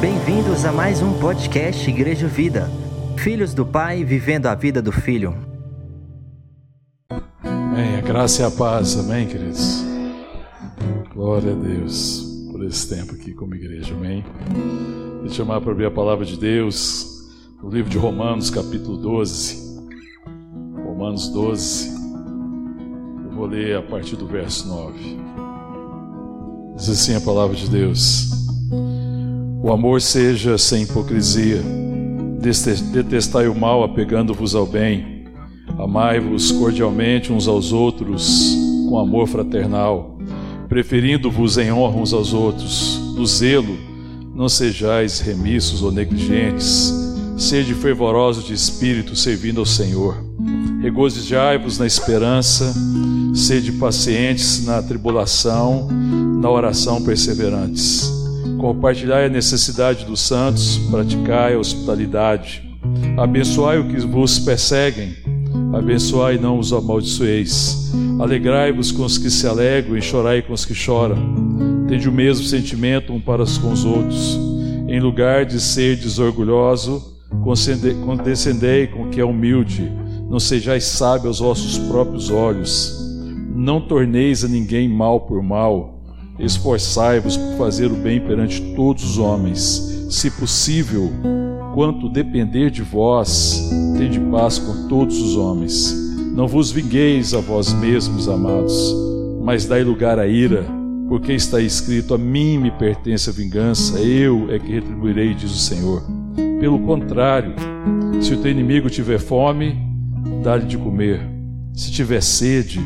Bem-vindos a mais um podcast Igreja Vida. Filhos do Pai vivendo a vida do Filho. Amém. A graça e a paz, amém, queridos. Glória a Deus por esse tempo aqui como igreja, amém. Vou te chamar para abrir a palavra de Deus no livro de Romanos, capítulo 12. Romanos 12. Vou ler a partir do verso 9. Diz assim a palavra de Deus. O amor seja sem hipocrisia. Detestai o mal, apegando-vos ao bem. Amai-vos cordialmente uns aos outros, com amor fraternal, preferindo-vos em honra uns aos outros. Do zelo, não sejais remissos ou negligentes. Sede fervorosos de espírito, servindo ao Senhor. Regozijai-vos na esperança, sede pacientes na tribulação, na oração perseverantes Compartilhai a necessidade dos santos, praticai a hospitalidade. Abençoai o que vos perseguem, abençoai e não os amaldiçoeis. Alegrai-vos com os que se alegram e chorai com os que choram. Tende o mesmo sentimento um para com os outros. Em lugar de ser desorgulhoso, condescendei com o que é humilde. Não sejais sábio aos vossos próprios olhos. Não torneis a ninguém mal por mal Esforçai-vos por fazer o bem perante todos os homens. Se possível, quanto depender de vós, tende paz com todos os homens. Não vos vingueis a vós mesmos, amados, mas dai lugar à ira, porque está escrito: A mim me pertence a vingança, eu é que retribuirei, diz o Senhor. Pelo contrário, se o teu inimigo tiver fome, dá-lhe de comer. Se tiver sede,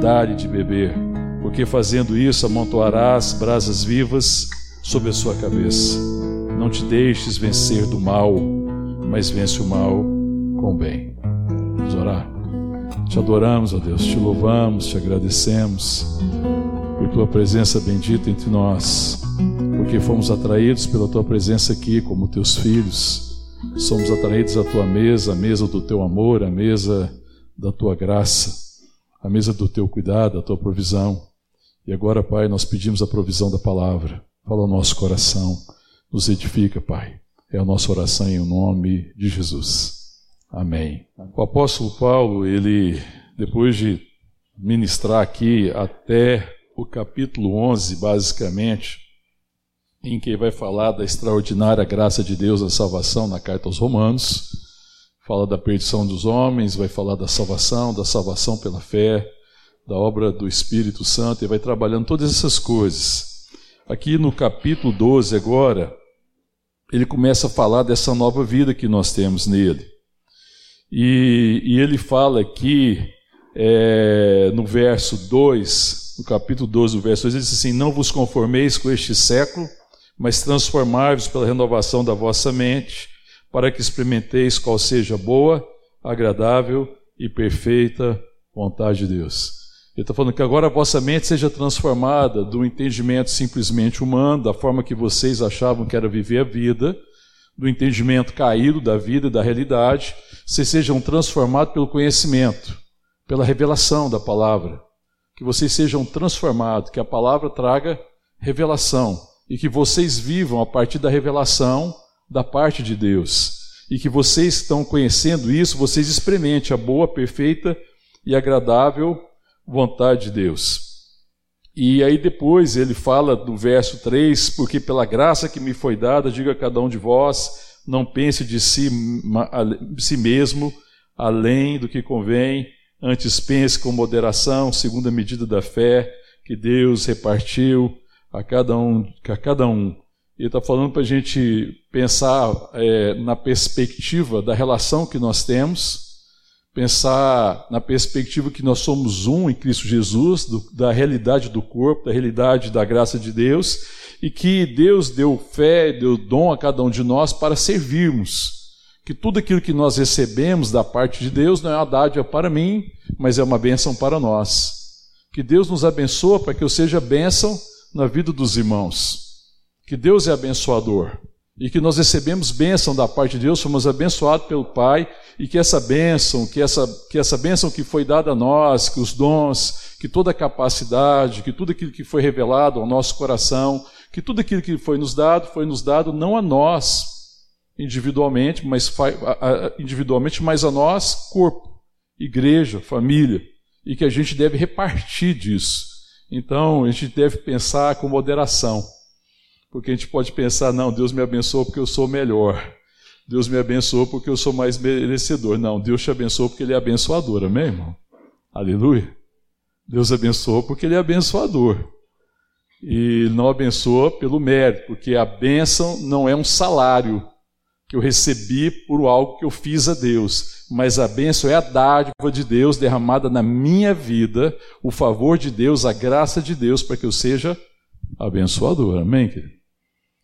dá-lhe de beber porque fazendo isso amontoarás brasas vivas sobre a sua cabeça. Não te deixes vencer do mal, mas vence o mal com o bem. Vamos orar. Te adoramos, ó Deus, te louvamos, te agradecemos por tua presença bendita entre nós, porque fomos atraídos pela tua presença aqui como teus filhos. Somos atraídos à tua mesa, a mesa do teu amor, a mesa da tua graça, a mesa do teu cuidado, a tua provisão. E agora, Pai, nós pedimos a provisão da palavra. Fala ao nosso coração, nos edifica, Pai. É a nossa oração em nome de Jesus. Amém. O apóstolo Paulo, ele, depois de ministrar aqui até o capítulo 11, basicamente, em que vai falar da extraordinária graça de Deus da salvação na carta aos Romanos, fala da perdição dos homens, vai falar da salvação, da salvação pela fé, da obra do Espírito Santo e vai trabalhando todas essas coisas. Aqui no capítulo 12, agora, ele começa a falar dessa nova vida que nós temos nele. E, e ele fala aqui, é, no verso 2, no capítulo 12, o verso 2, ele diz assim: Não vos conformeis com este século, mas transformai-vos pela renovação da vossa mente, para que experimenteis qual seja a boa, agradável e perfeita vontade de Deus. Ele está falando que agora a vossa mente seja transformada do entendimento simplesmente humano, da forma que vocês achavam que era viver a vida, do entendimento caído da vida e da realidade, vocês sejam transformados pelo conhecimento, pela revelação da palavra. Que vocês sejam transformados, que a palavra traga revelação e que vocês vivam a partir da revelação da parte de Deus. E que vocês estão conhecendo isso, vocês experimentem a boa, perfeita e agradável vontade de Deus. E aí depois ele fala no verso 3, porque pela graça que me foi dada, diga a cada um de vós, não pense de si, de si mesmo além do que convém, antes pense com moderação, segundo a medida da fé que Deus repartiu a cada um. A cada um. Ele está falando para a gente pensar é, na perspectiva da relação que nós temos pensar na perspectiva que nós somos um em Cristo Jesus, do, da realidade do corpo, da realidade da graça de Deus, e que Deus deu fé, deu dom a cada um de nós para servirmos. Que tudo aquilo que nós recebemos da parte de Deus não é uma dádiva para mim, mas é uma bênção para nós. Que Deus nos abençoe para que eu seja bênção na vida dos irmãos. Que Deus é abençoador e que nós recebemos bênção da parte de Deus, fomos abençoados pelo Pai, e que essa bênção, que essa, que essa bênção que foi dada a nós, que os dons que toda a capacidade, que tudo aquilo que foi revelado ao nosso coração, que tudo aquilo que foi nos dado, foi nos dado não a nós individualmente, mas individualmente, mas a nós, corpo, igreja, família, e que a gente deve repartir disso. Então, a gente deve pensar com moderação. Porque a gente pode pensar, não, Deus me abençoou porque eu sou melhor. Deus me abençoou porque eu sou mais merecedor. Não, Deus te abençoou porque Ele é abençoador, amém, irmão? Aleluia. Deus abençoou porque Ele é abençoador. E não abençoa pelo mérito, porque a bênção não é um salário que eu recebi por algo que eu fiz a Deus, mas a bênção é a dádiva de Deus derramada na minha vida, o favor de Deus, a graça de Deus para que eu seja abençoador. Amém, querido?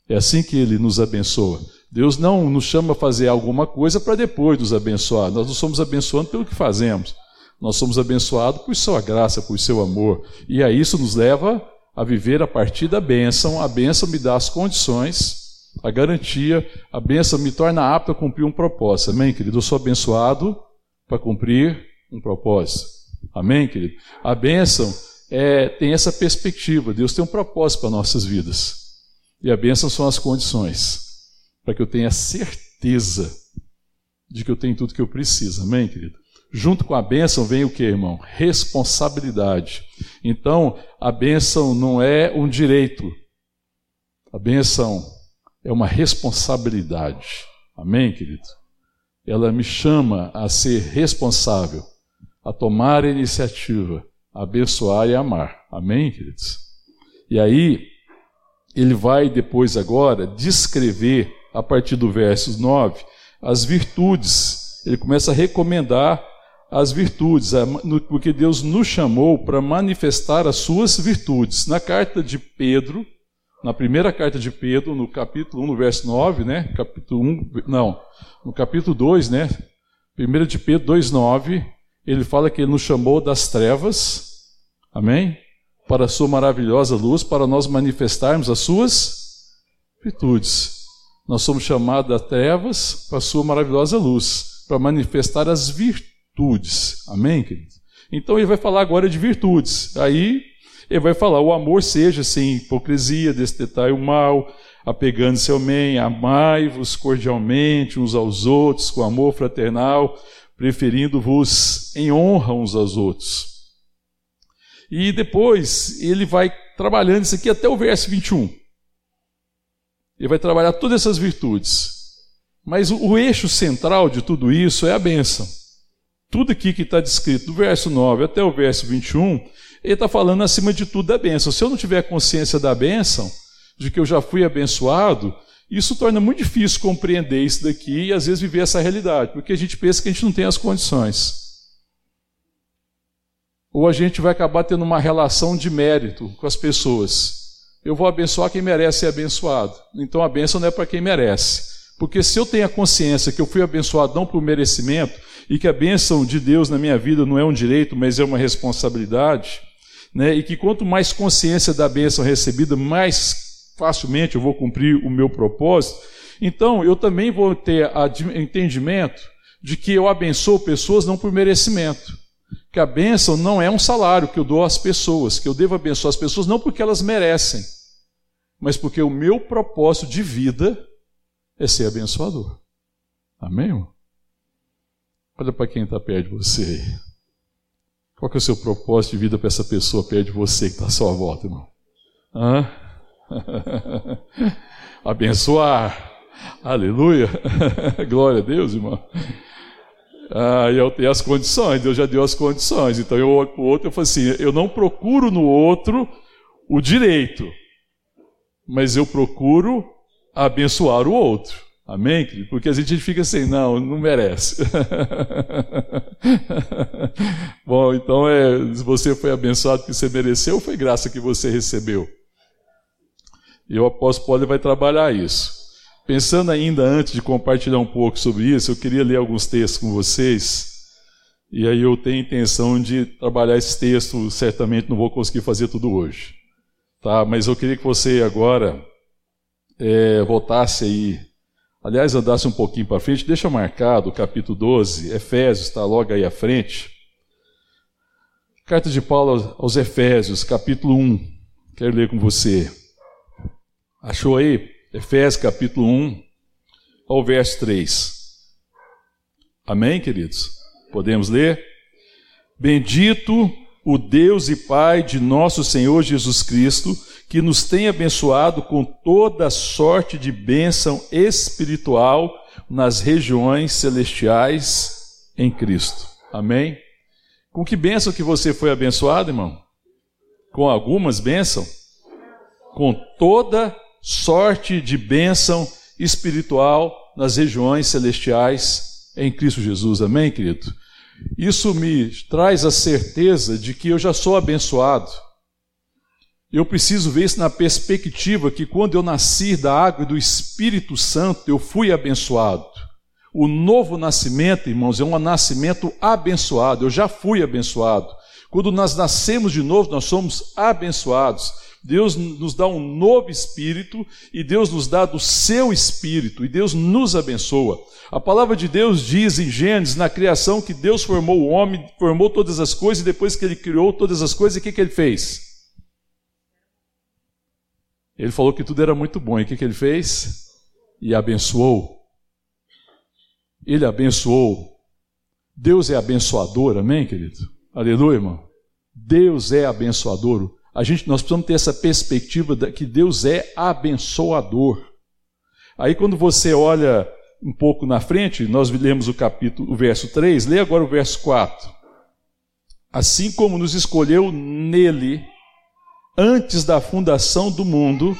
É assim que ele nos abençoa. Deus não nos chama a fazer alguma coisa para depois nos abençoar. Nós não somos abençoados pelo que fazemos. Nós somos abençoados por sua graça, por seu amor. E a isso nos leva a viver a partir da bênção. A bênção me dá as condições, a garantia. A bênção me torna apto a cumprir um propósito. Amém, querido? Eu sou abençoado para cumprir um propósito. Amém, querido? A bênção é, tem essa perspectiva. Deus tem um propósito para nossas vidas. E a bênção são as condições para que eu tenha certeza de que eu tenho tudo que eu preciso. Amém, querido? Junto com a bênção vem o que, irmão? Responsabilidade. Então, a bênção não é um direito. A bênção é uma responsabilidade. Amém, querido? Ela me chama a ser responsável, a tomar a iniciativa, a abençoar e amar. Amém, queridos? E aí, ele vai depois agora descrever a partir do verso 9, as virtudes. Ele começa a recomendar as virtudes, porque Deus nos chamou para manifestar as suas virtudes. Na carta de Pedro, na primeira carta de Pedro, no capítulo 1, no verso 9, né? Capítulo 1, não, no capítulo 2, né? 1 de Pedro 2, 9, ele fala que ele nos chamou das trevas, amém? Para a sua maravilhosa luz, para nós manifestarmos as suas virtudes. Nós somos chamados das trevas para a sua maravilhosa luz, para manifestar as virtudes. Amém, queridos? Então ele vai falar agora de virtudes. Aí ele vai falar: o amor seja sem hipocrisia, destetai o mal, apegando-se ao bem, amai-vos cordialmente uns aos outros, com amor fraternal, preferindo-vos em honra uns aos outros. E depois ele vai trabalhando isso aqui até o verso 21. Ele vai trabalhar todas essas virtudes. Mas o, o eixo central de tudo isso é a bênção. Tudo aqui que está descrito, do verso 9 até o verso 21, ele está falando acima de tudo da bênção. Se eu não tiver consciência da bênção, de que eu já fui abençoado, isso torna muito difícil compreender isso daqui e às vezes viver essa realidade, porque a gente pensa que a gente não tem as condições. Ou a gente vai acabar tendo uma relação de mérito com as pessoas eu vou abençoar quem merece ser abençoado. Então a bênção não é para quem merece. Porque se eu tenho a consciência que eu fui abençoado não por merecimento, e que a bênção de Deus na minha vida não é um direito, mas é uma responsabilidade, né? e que quanto mais consciência da bênção recebida, mais facilmente eu vou cumprir o meu propósito, então eu também vou ter entendimento de que eu abençoo pessoas não por merecimento que a bênção não é um salário que eu dou às pessoas, que eu devo abençoar as pessoas não porque elas merecem, mas porque o meu propósito de vida é ser abençoador. Amém? Olha para quem está perto de você aí. Qual que é o seu propósito de vida para essa pessoa perto de você que está à sua volta, irmão? Hã? Abençoar. Aleluia. Glória a Deus, irmão. Ah, eu tenho as condições, Deus já deu as condições. Então eu olho para o outro e falo assim: eu não procuro no outro o direito, mas eu procuro abençoar o outro. Amém, querido? Porque a gente fica assim, não, não merece. Bom, então é, você foi abençoado que você mereceu, foi graça que você recebeu. E o apóstolo Paulo vai trabalhar isso. Pensando ainda antes de compartilhar um pouco sobre isso, eu queria ler alguns textos com vocês. E aí eu tenho intenção de trabalhar esse texto, certamente não vou conseguir fazer tudo hoje. Tá? Mas eu queria que você agora é, voltasse aí, aliás, andasse um pouquinho para frente, deixa marcado o capítulo 12, Efésios, está logo aí à frente. Carta de Paulo aos Efésios, capítulo 1. Quero ler com você. Achou aí? Efésios, capítulo 1, ao verso 3. Amém, queridos? Podemos ler? Bendito o Deus e Pai de nosso Senhor Jesus Cristo, que nos tem abençoado com toda sorte de bênção espiritual nas regiões celestiais em Cristo. Amém? Com que bênção que você foi abençoado, irmão? Com algumas bênçãos? Com toda sorte de bênção espiritual nas regiões celestiais em Cristo Jesus. Amém, querido? Isso me traz a certeza de que eu já sou abençoado. Eu preciso ver isso na perspectiva que quando eu nasci da água e do Espírito Santo, eu fui abençoado. O novo nascimento, irmãos, é um nascimento abençoado. Eu já fui abençoado. Quando nós nascemos de novo, nós somos abençoados. Deus nos dá um novo espírito e Deus nos dá do seu espírito e Deus nos abençoa. A palavra de Deus diz em Gênesis, na criação, que Deus formou o homem, formou todas as coisas e depois que ele criou todas as coisas, o que, que ele fez? Ele falou que tudo era muito bom e o que, que ele fez? E abençoou ele abençoou. Deus é abençoador, amém, querido? Aleluia, irmão. Deus é abençoador. A gente, nós precisamos ter essa perspectiva de que Deus é abençoador. Aí quando você olha um pouco na frente, nós lemos o capítulo, o verso 3, lê agora o verso 4. Assim como nos escolheu nele antes da fundação do mundo,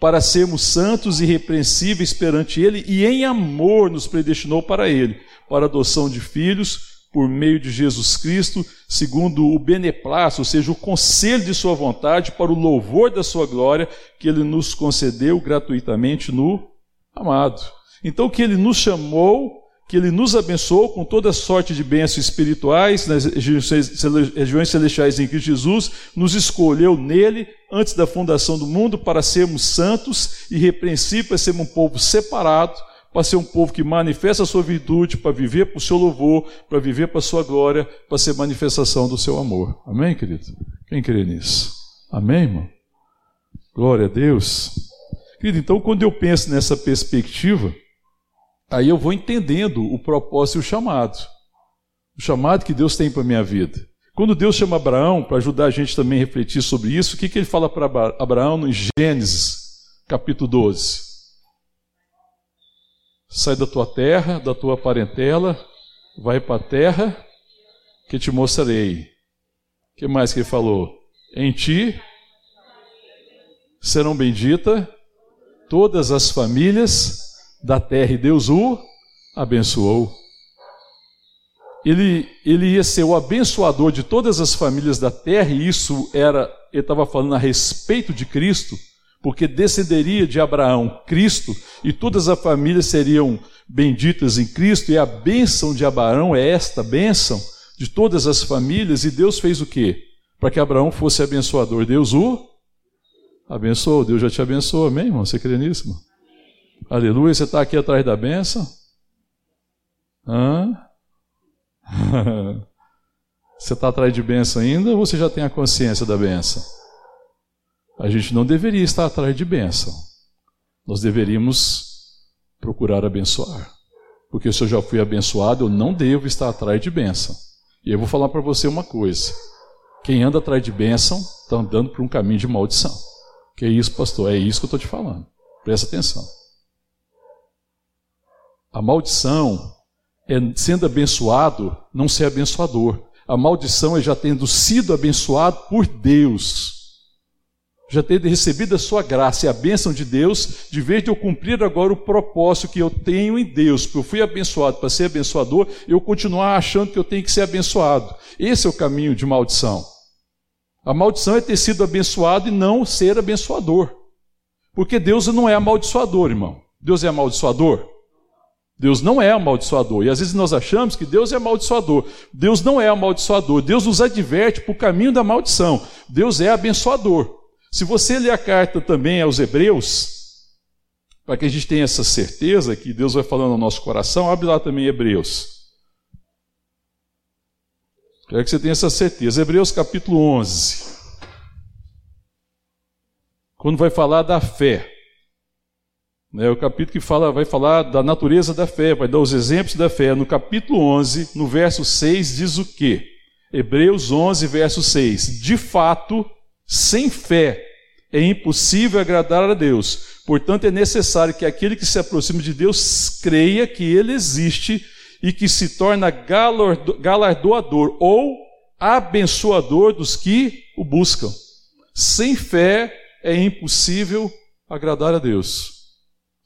para sermos santos e irrepreensíveis perante Ele, e em amor nos predestinou para Ele, para adoção de filhos, por meio de Jesus Cristo, segundo o beneplácito, ou seja, o conselho de Sua vontade, para o louvor da Sua glória, que Ele nos concedeu gratuitamente no amado. Então, que Ele nos chamou que Ele nos abençoou com toda sorte de bênçãos espirituais nas regiões celestiais em Cristo Jesus, nos escolheu nele antes da fundação do mundo para sermos santos e repreensíveis, para sermos um povo separado, para ser um povo que manifesta a sua virtude, para viver para o seu louvor, para viver para a sua glória, para ser manifestação do seu amor. Amém, querido? Quem crê nisso? Amém, irmão? Glória a Deus. Querido, então, quando eu penso nessa perspectiva, Aí eu vou entendendo o propósito e o chamado. O chamado que Deus tem para a minha vida. Quando Deus chama Abraão, para ajudar a gente também a refletir sobre isso, o que, que ele fala para Abraão em Gênesis, capítulo 12? Sai da tua terra, da tua parentela, vai para a terra que te mostrarei. O que mais que ele falou? Em ti serão benditas todas as famílias da terra e Deus o abençoou. Ele, ele ia ser o abençoador de todas as famílias da terra, e isso era, ele estava falando a respeito de Cristo, porque descenderia de Abraão Cristo, e todas as famílias seriam benditas em Cristo, e a bênção de Abraão é esta bênção de todas as famílias, e Deus fez o quê? Para que Abraão fosse abençoador. Deus o abençoou, Deus já te abençoou, amém, irmão? Você crê nisso, irmão? Aleluia, você está aqui atrás da benção? Hã? você está atrás de benção ainda ou você já tem a consciência da benção? A gente não deveria estar atrás de benção. Nós deveríamos procurar abençoar. Porque se eu já fui abençoado, eu não devo estar atrás de bênção. E eu vou falar para você uma coisa: quem anda atrás de bênção está andando por um caminho de maldição. Que é isso, pastor? É isso que eu estou te falando. Presta atenção. A maldição é sendo abençoado, não ser abençoador. A maldição é já tendo sido abençoado por Deus. Já tendo recebido a sua graça e a bênção de Deus, de vez de eu cumprir agora o propósito que eu tenho em Deus, porque eu fui abençoado para ser abençoador, eu continuar achando que eu tenho que ser abençoado. Esse é o caminho de maldição. A maldição é ter sido abençoado e não ser abençoador. Porque Deus não é amaldiçoador, irmão. Deus é amaldiçoador? Deus não é amaldiçoador. E às vezes nós achamos que Deus é amaldiçoador. Deus não é amaldiçoador. Deus nos adverte para o caminho da maldição. Deus é abençoador. Se você ler a carta também aos Hebreus, para que a gente tenha essa certeza que Deus vai falando no nosso coração, abre lá também Hebreus. Quero que você tenha essa certeza. Hebreus capítulo 11. Quando vai falar da fé. É o capítulo que fala, vai falar da natureza da fé, vai dar os exemplos da fé. No capítulo 11, no verso 6, diz o quê? Hebreus 11, verso 6. De fato, sem fé é impossível agradar a Deus. Portanto, é necessário que aquele que se aproxima de Deus creia que Ele existe e que se torna galardoador ou abençoador dos que o buscam. Sem fé é impossível agradar a Deus.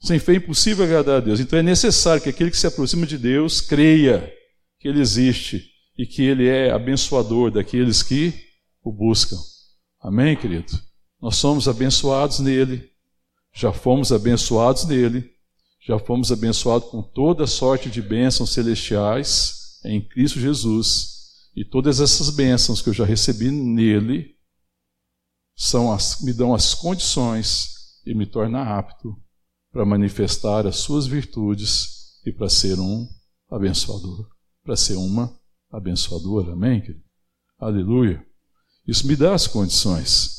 Sem fé é impossível agradar a Deus. Então é necessário que aquele que se aproxima de Deus creia que Ele existe e que Ele é abençoador daqueles que o buscam. Amém, querido? Nós somos abençoados nele, já fomos abençoados nele, já fomos abençoados com toda sorte de bênçãos celestiais em Cristo Jesus. E todas essas bênçãos que eu já recebi nele são as, me dão as condições e me torna apto para manifestar as suas virtudes e para ser um abençoador, para ser uma abençoadora. Amém, querido? Aleluia. Isso me dá as condições.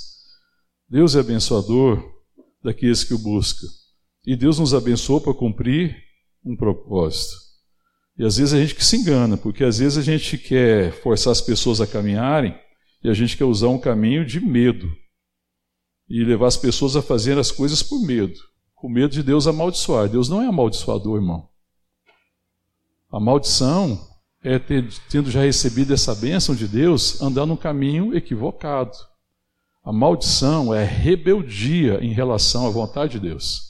Deus é abençoador daqueles que o buscam. E Deus nos abençoou para cumprir um propósito. E às vezes a gente que se engana, porque às vezes a gente quer forçar as pessoas a caminharem e a gente quer usar um caminho de medo e levar as pessoas a fazer as coisas por medo com medo de Deus amaldiçoar. Deus não é amaldiçoador, irmão. A maldição é ter, tendo já recebido essa bênção de Deus, andar num caminho equivocado. A maldição é rebeldia em relação à vontade de Deus.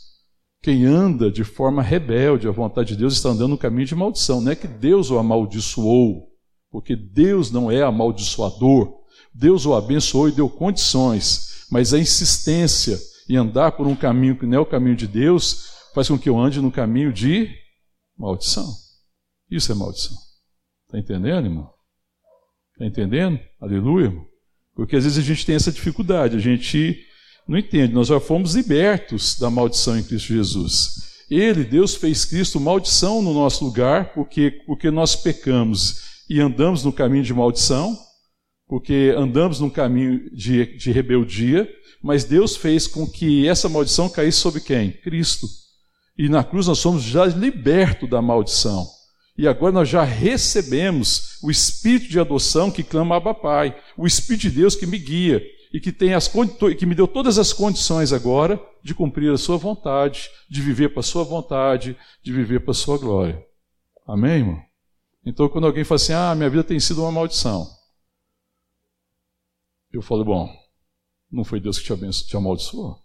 Quem anda de forma rebelde à vontade de Deus está andando no caminho de maldição. Não é que Deus o amaldiçoou, porque Deus não é amaldiçoador. Deus o abençoou e deu condições, mas a insistência e andar por um caminho que não é o caminho de Deus, faz com que eu ande no caminho de maldição. Isso é maldição. Está entendendo, irmão? Está entendendo? Aleluia, irmão? Porque às vezes a gente tem essa dificuldade, a gente não entende. Nós já fomos libertos da maldição em Cristo Jesus. Ele, Deus, fez Cristo maldição no nosso lugar, porque, porque nós pecamos e andamos no caminho de maldição, porque andamos num caminho de, de rebeldia, mas Deus fez com que essa maldição caísse sobre quem? Cristo. E na cruz nós somos já libertos da maldição. E agora nós já recebemos o Espírito de adoção que clama Abba Pai, o Espírito de Deus que me guia e que, tem as, que me deu todas as condições agora de cumprir a sua vontade, de viver para a sua vontade, de viver para a sua glória. Amém, irmão? Então, quando alguém fala assim, ah, minha vida tem sido uma maldição, eu falo, bom, não foi Deus que te, abençoou, te amaldiçoou.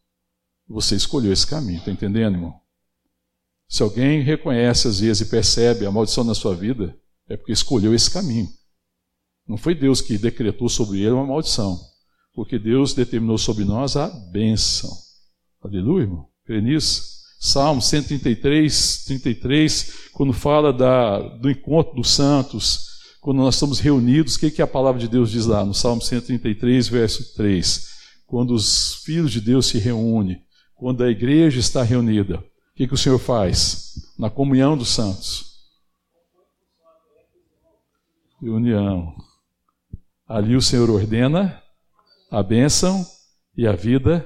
Você escolheu esse caminho, está entendendo, irmão? Se alguém reconhece às vezes e percebe a maldição na sua vida, é porque escolheu esse caminho. Não foi Deus que decretou sobre ele uma maldição, porque Deus determinou sobre nós a bênção. Aleluia, irmão? Crê nisso? Salmo 133, 33, quando fala da, do encontro dos santos, quando nós estamos reunidos, o que, que a palavra de Deus diz lá no Salmo 133, verso 3? quando os filhos de Deus se reúnem, quando a igreja está reunida, o que, que o Senhor faz? Na comunhão dos santos. Reunião. Ali o Senhor ordena a bênção e a vida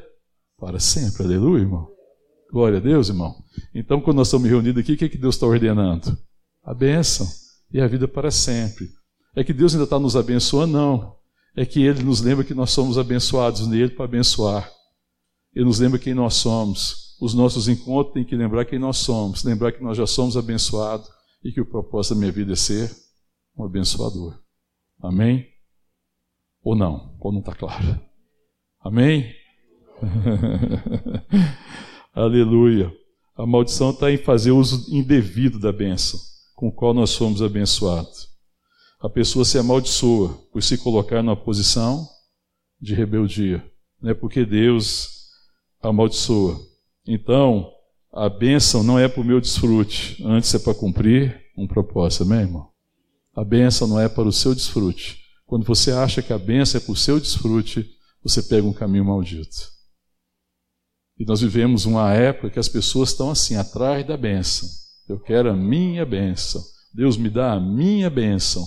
para sempre. Aleluia, irmão. Glória a Deus, irmão. Então, quando nós estamos reunidos aqui, o que, que Deus está ordenando? A bênção e a vida para sempre. É que Deus ainda está nos abençoando? Não é que ele nos lembra que nós somos abençoados nele para abençoar. Ele nos lembra quem nós somos. Os nossos encontros têm que lembrar quem nós somos, lembrar que nós já somos abençoados e que o propósito da minha vida é ser um abençoador. Amém? Ou não? Ou não está claro? Amém? Aleluia. A maldição está em fazer uso indevido da bênção com o qual nós somos abençoados a pessoa se amaldiçoa por se colocar numa posição de rebeldia. Não é porque Deus amaldiçoa. Então, a bênção não é para o meu desfrute, antes é para cumprir um propósito, amém, irmão? A bênção não é para o seu desfrute. Quando você acha que a bênção é para o seu desfrute, você pega um caminho maldito. E nós vivemos uma época que as pessoas estão assim, atrás da bênção. Eu quero a minha bênção. Deus me dá a minha bênção.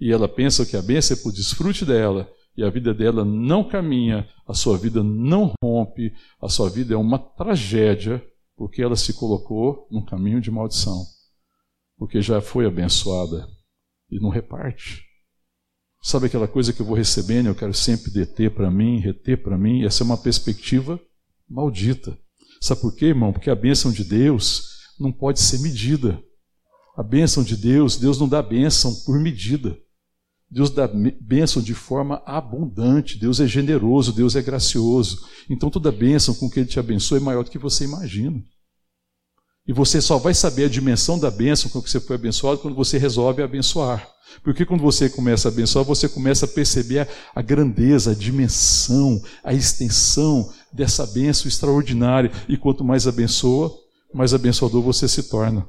e ela pensa que a bênção é por desfrute dela, e a vida dela não caminha, a sua vida não rompe, a sua vida é uma tragédia, porque ela se colocou num caminho de maldição, porque já foi abençoada e não reparte. Sabe aquela coisa que eu vou recebendo, eu quero sempre deter para mim, reter para mim, essa é uma perspectiva maldita. Sabe por quê, irmão? Porque a bênção de Deus não pode ser medida. A bênção de Deus, Deus não dá bênção por medida. Deus dá bênção de forma abundante, Deus é generoso, Deus é gracioso. Então toda bênção com que Ele te abençoa é maior do que você imagina. E você só vai saber a dimensão da bênção com que você foi abençoado quando você resolve abençoar. Porque quando você começa a abençoar, você começa a perceber a, grandeza, a dimensão, a extensão dessa bênção extraordinária. E quanto mais abençoa, mais abençoador você se torna.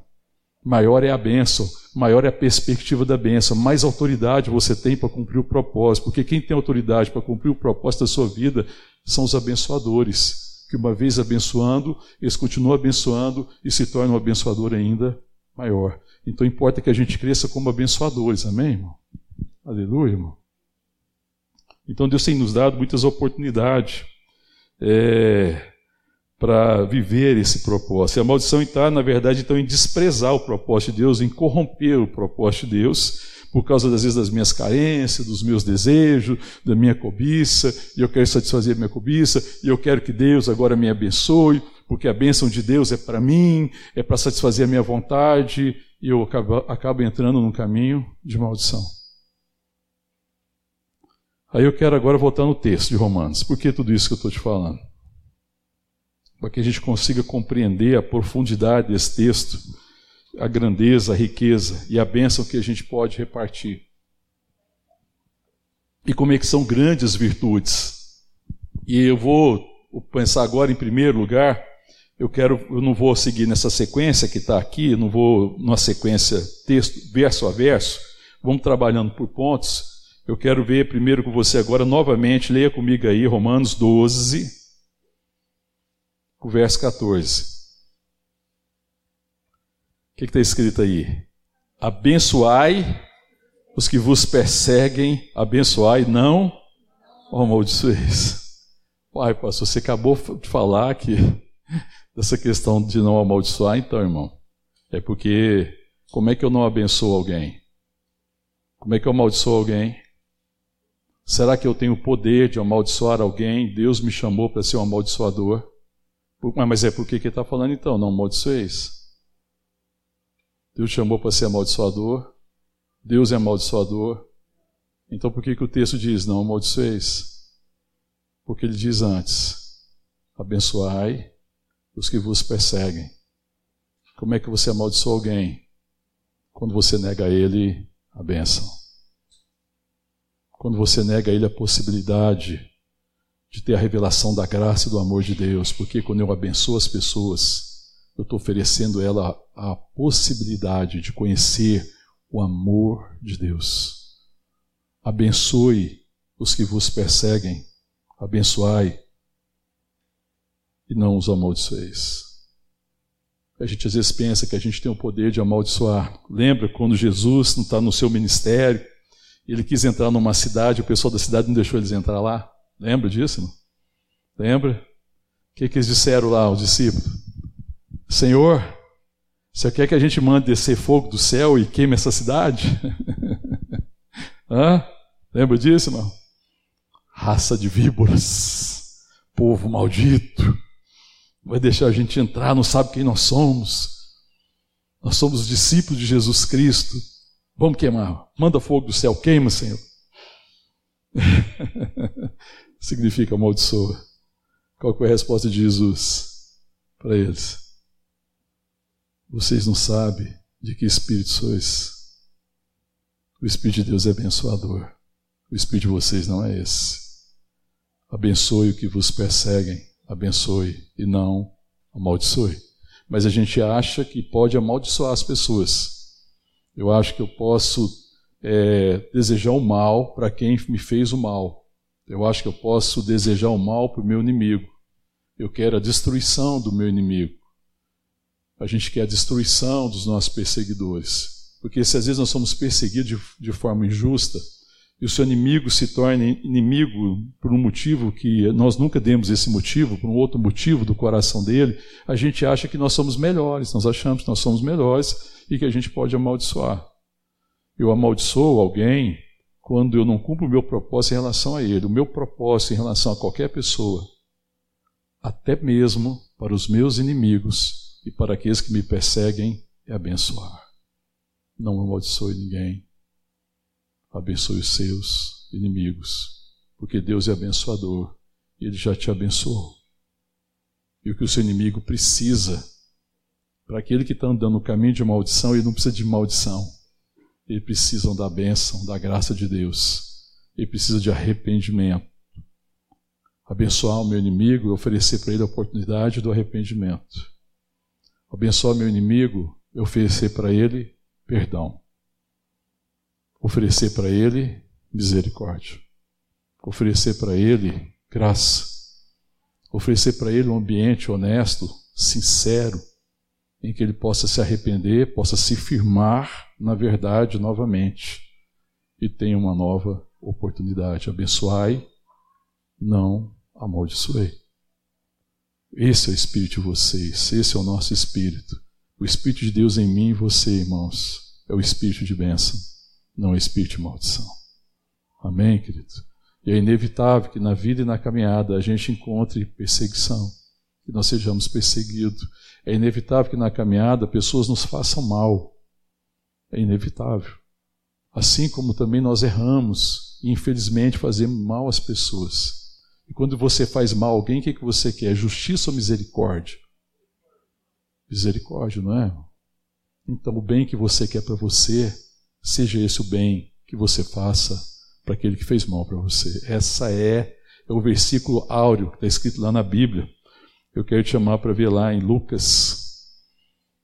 Maior é a bênção, maior é a perspectiva da bênção, mais autoridade você tem para cumprir o propósito, porque quem tem autoridade para cumprir o propósito da sua vida são os abençoadores, que uma vez abençoando, eles continuam abençoando e se tornam um abençoador ainda maior. Então importa que a gente cresça como abençoadores, amém, irmão? Aleluia, irmão. Então Deus tem nos dado muitas oportunidades. É, para viver esse propósito. E a maldição está, na verdade, então, em desprezar o propósito de Deus, em corromper o propósito de Deus, por causa, das vezes, das minhas carências, dos meus desejos, da minha cobiça, e eu quero satisfazer a minha cobiça, e eu quero que Deus agora me abençoe, porque a bênção de Deus é para mim, é para satisfazer a minha vontade, e eu acabo, acabo entrando num caminho de maldição. Aí eu quero agora voltar no texto de Romanos. Por que tudo isso que eu estou te falando? Para que a gente consiga compreender a profundidade desse texto, a grandeza, a riqueza e a bênção que a gente pode repartir. E como é que são grandes virtudes. E eu vou pensar agora em primeiro lugar, eu quero, eu não vou seguir nessa sequência que está aqui, não vou numa sequência texto verso a verso, vamos trabalhando por pontos. Eu quero ver primeiro com você agora novamente, leia comigo aí Romanos 12, o verso 14. O que está escrito aí? Abençoai os que vos perseguem, abençoai, não amaldiçoeis. Pai, pastor, você acabou de falar que dessa questão de não amaldiçoar, então, irmão, é porque como é que eu não abençoo alguém? Como é que eu amaldiçoo alguém? Será que eu tenho o poder de amaldiçoar alguém? Deus me chamou para ser um amaldiçoador. Mas é porque que está falando então? Não amaldiçoeis. Deus chamou para ser amaldiçoador. Deus é amaldiçoador. Então por que, que o texto diz não amaldiçoeis? Porque ele diz antes: abençoai os que vos perseguem. Como é que você amaldiçoa alguém? Quando você nega a ele a bênção. Quando você nega a ele a possibilidade de ter a revelação da graça e do amor de Deus, porque quando eu abençoo as pessoas, eu estou oferecendo ela a possibilidade de conhecer o amor de Deus. Abençoe os que vos perseguem, abençoai e não os amaldiçoeis. A gente às vezes pensa que a gente tem o poder de amaldiçoar. Lembra quando Jesus não está no seu ministério, ele quis entrar numa cidade, o pessoal da cidade não deixou eles entrar lá? Lembra disso? Não? Lembra? O que, que eles disseram lá, os discípulos? Senhor, você quer que a gente mande descer fogo do céu e queime essa cidade? Hã? Lembra disso, irmão? Raça de víboras, povo maldito, vai deixar a gente entrar, não sabe quem nós somos. Nós somos discípulos de Jesus Cristo. Vamos queimar. Manda fogo do céu, queima, Senhor. significa amaldiçoa. Qual foi a resposta de Jesus para eles? Vocês não sabem de que espírito sois. O espírito de Deus é abençoador. O espírito de vocês não é esse. Abençoe o que vos perseguem, abençoe e não amaldiçoe. Mas a gente acha que pode amaldiçoar as pessoas. Eu acho que eu posso é, desejar o mal para quem me fez o mal. Eu acho que eu posso desejar o mal para o meu inimigo. Eu quero a destruição do meu inimigo. A gente quer a destruição dos nossos perseguidores. Porque se às vezes nós somos perseguidos de, de forma injusta, e o seu inimigo se torna inimigo por um motivo que nós nunca demos esse motivo, por um outro motivo do coração dele, a gente acha que nós somos melhores, nós achamos que nós somos melhores e que a gente pode amaldiçoar. Eu amaldiçoo alguém quando eu não cumpro o meu propósito em relação a ele, o meu propósito em relação a qualquer pessoa, até mesmo para os meus inimigos e para aqueles que me perseguem, é abençoar. Não amaldiçoe ninguém abençoe os seus inimigos, porque Deus é abençoador Ele já te abençoou. E o que o seu inimigo precisa, para aquele que está andando no caminho de maldição, ele não precisa de maldição, ele precisa da bênção, da graça de Deus, ele precisa de arrependimento. Abençoar o meu inimigo e oferecer para ele a oportunidade do arrependimento. Abençoar o meu inimigo e oferecer para ele perdão oferecer para Ele misericórdia, oferecer para Ele graça, oferecer para Ele um ambiente honesto, sincero, em que Ele possa se arrepender, possa se firmar na verdade novamente e tenha uma nova oportunidade. Abençoai, não amaldiçoei. Esse é o Espírito de vocês, esse é o nosso Espírito. O Espírito de Deus em mim e você, irmãos, é o Espírito de bênção não espírito de maldição. Amém, querido? E é inevitável que na vida e na caminhada a gente encontre perseguição, que nós sejamos perseguidos. É inevitável que na caminhada pessoas nos façam mal. É inevitável. Assim como também nós erramos e infelizmente fazemos mal às pessoas. E quando você faz mal a alguém, o que, que você quer? Justiça ou misericórdia? Misericórdia, não é? Então, o bem que você quer para você seja esse o bem que você faça para aquele que fez mal para você. Essa é, é o versículo áureo que está escrito lá na Bíblia. Eu quero te chamar para ver lá em Lucas.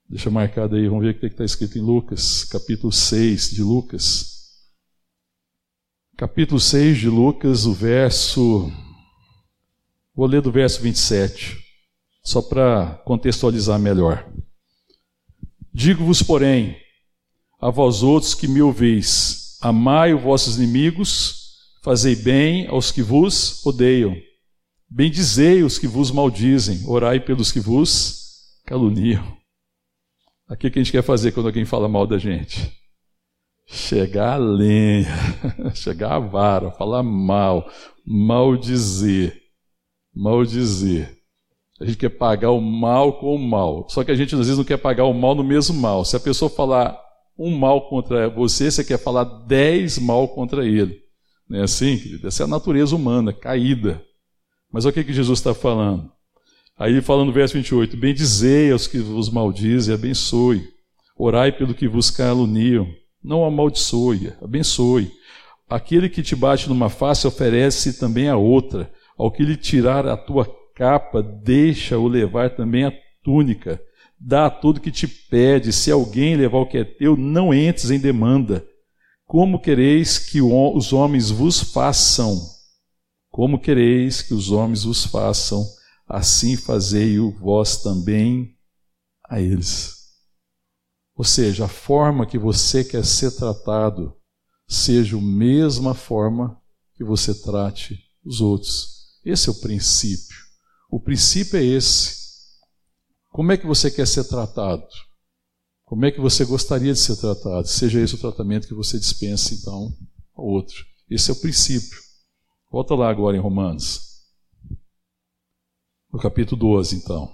Deixa marcado aí, vamos ver o que está escrito em Lucas, capítulo 6 de Lucas. Capítulo 6 de Lucas, o verso. Vou ler do verso 27, só para contextualizar melhor. Digo-vos, porém, a vós outros que me ouvis: amai os vossos inimigos, fazei bem aos que vos odeiam, bendizei os que vos maldizem, orai pelos que vos caluniam. Aqui que a gente quer fazer quando alguém fala mal da gente? Chegar a lenha, chegar a vara, falar mal, maldizer, maldizer. A gente quer pagar o mal com o mal. Só que a gente às vezes não quer pagar o mal no mesmo mal. Se a pessoa falar um mal contra você, você quer falar dez mal contra ele. Não é assim, querido? Essa é a natureza humana, caída. Mas olha o que, que Jesus está falando. Aí ele fala no verso 28, Bendizei aos que vos maldizem, abençoe. Orai pelo que vos caluniam. Não amaldiçoe, abençoe. Aquele que te bate numa face, oferece também a outra. Ao que lhe tirar a tua capa, deixa-o levar também a túnica dá tudo que te pede. Se alguém levar o que é teu, não entres em demanda. Como quereis que os homens vos façam? Como quereis que os homens vos façam? Assim fazei-o vós também a eles. Ou seja, a forma que você quer ser tratado seja a mesma forma que você trate os outros. Esse é o princípio. O princípio é esse. Como é que você quer ser tratado? Como é que você gostaria de ser tratado? Seja esse o tratamento que você dispensa, então, ao outro. Esse é o princípio. Volta lá agora em Romanos. No capítulo 12, então.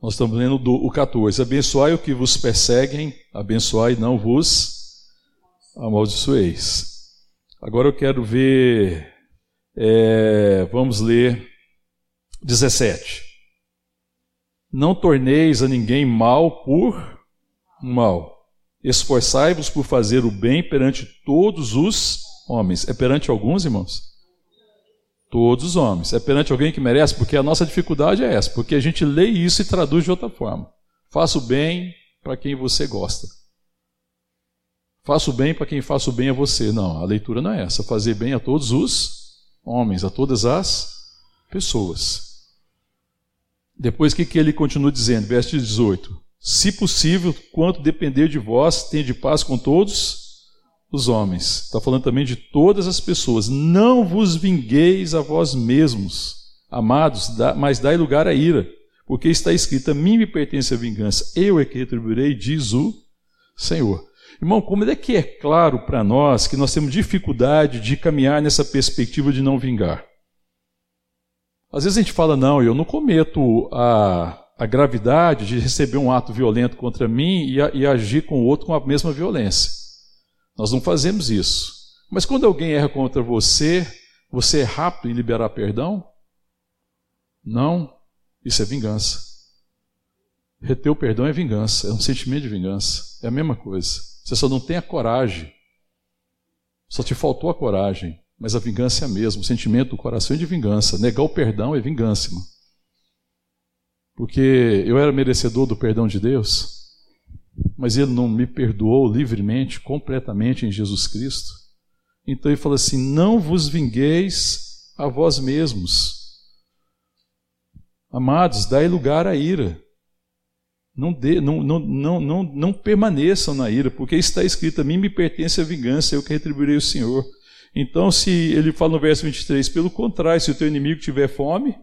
Nós estamos lendo o 14. Abençoai o que vos perseguem, abençoai não vos amaldiçoeis. Agora eu quero ver, é, vamos ler 17. Não torneis a ninguém mal por mal. Esforçai-vos por fazer o bem perante todos os homens. É perante alguns, irmãos? Todos os homens. É perante alguém que merece? Porque a nossa dificuldade é essa. Porque a gente lê isso e traduz de outra forma. Faça o bem para quem você gosta. Faça o bem para quem faça o bem a você. Não, a leitura não é essa. Fazer bem a todos os homens, a todas as pessoas. Depois, o que, que ele continua dizendo? Verso 18: Se possível, quanto depender de vós, de paz com todos os homens. Está falando também de todas as pessoas. Não vos vingueis a vós mesmos, amados, mas dai lugar à ira, porque está escrito: a mim me pertence a vingança, eu é que retribuirei, diz o Senhor. Irmão, como é que é claro para nós que nós temos dificuldade de caminhar nessa perspectiva de não vingar? Às vezes a gente fala, não, eu não cometo a a gravidade de receber um ato violento contra mim e, e agir com o outro com a mesma violência. Nós não fazemos isso. Mas quando alguém erra contra você, você é rápido em liberar perdão? Não, isso é vingança. Reter o perdão é vingança, é um sentimento de vingança. É a mesma coisa. Você só não tem a coragem. Só te faltou a coragem. Mas a vingança é a mesma. O sentimento do coração é de vingança. Negar o perdão é vingança, irmão porque eu era merecedor do perdão de Deus, mas Ele não me perdoou livremente, completamente em Jesus Cristo. Então Ele fala assim: Não vos vingueis a vós mesmos. Amados, dai lugar à ira. Não, não, não, não, não, não permaneçam na ira, porque está escrito: A mim me pertence a vingança, eu que retribuirei o Senhor. Então, se ele fala no verso 23, pelo contrário, se o teu inimigo tiver fome,